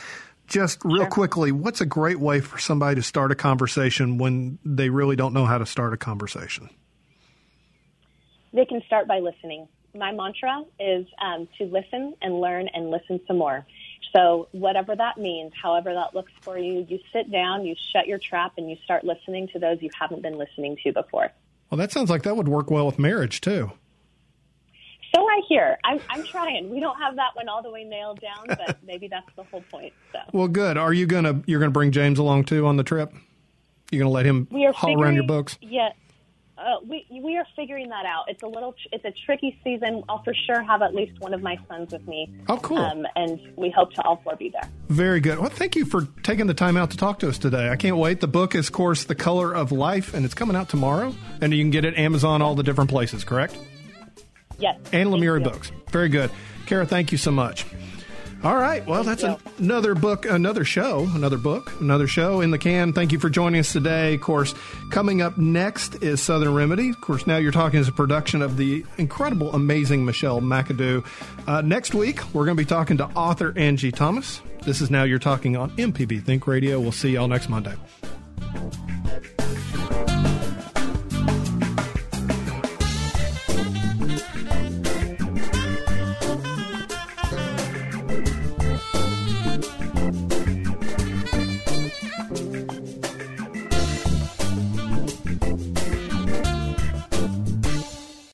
just real sure. quickly, what's a great way for somebody to start a conversation when they really don't know how to start a conversation? They can start by listening. My mantra is um, to listen and learn and listen some more. So, whatever that means, however that looks for you, you sit down, you shut your trap, and you start listening to those you haven't been listening to before. Well, that sounds like that would work well with marriage, too. So I hear. I'm, I'm trying. We don't have that one all the way nailed down, but *laughs* maybe that's the whole point. So. Well, good. Are you gonna you're gonna bring James along too on the trip? You're gonna let him we are haul around your books? Yeah. Uh, we we are figuring that out. It's a little, it's a tricky season. I'll for sure have at least one of my sons with me. Oh, cool! Um, and we hope to all four be there. Very good. Well, thank you for taking the time out to talk to us today. I can't wait. The book is, of course, The Color of Life, and it's coming out tomorrow. And you can get it Amazon, all the different places. Correct? Yes. And Lemuria Books. Very good. Cara, thank you so much. All right. Well, that's an, another book, another show, another book, another show in the can. Thank you for joining us today. Of course, coming up next is Southern Remedy. Of course, now you're talking as a production of the incredible, amazing Michelle McAdoo. Uh, next week, we're going to be talking to author Angie Thomas. This is Now You're Talking on MPB Think Radio. We'll see y'all next Monday.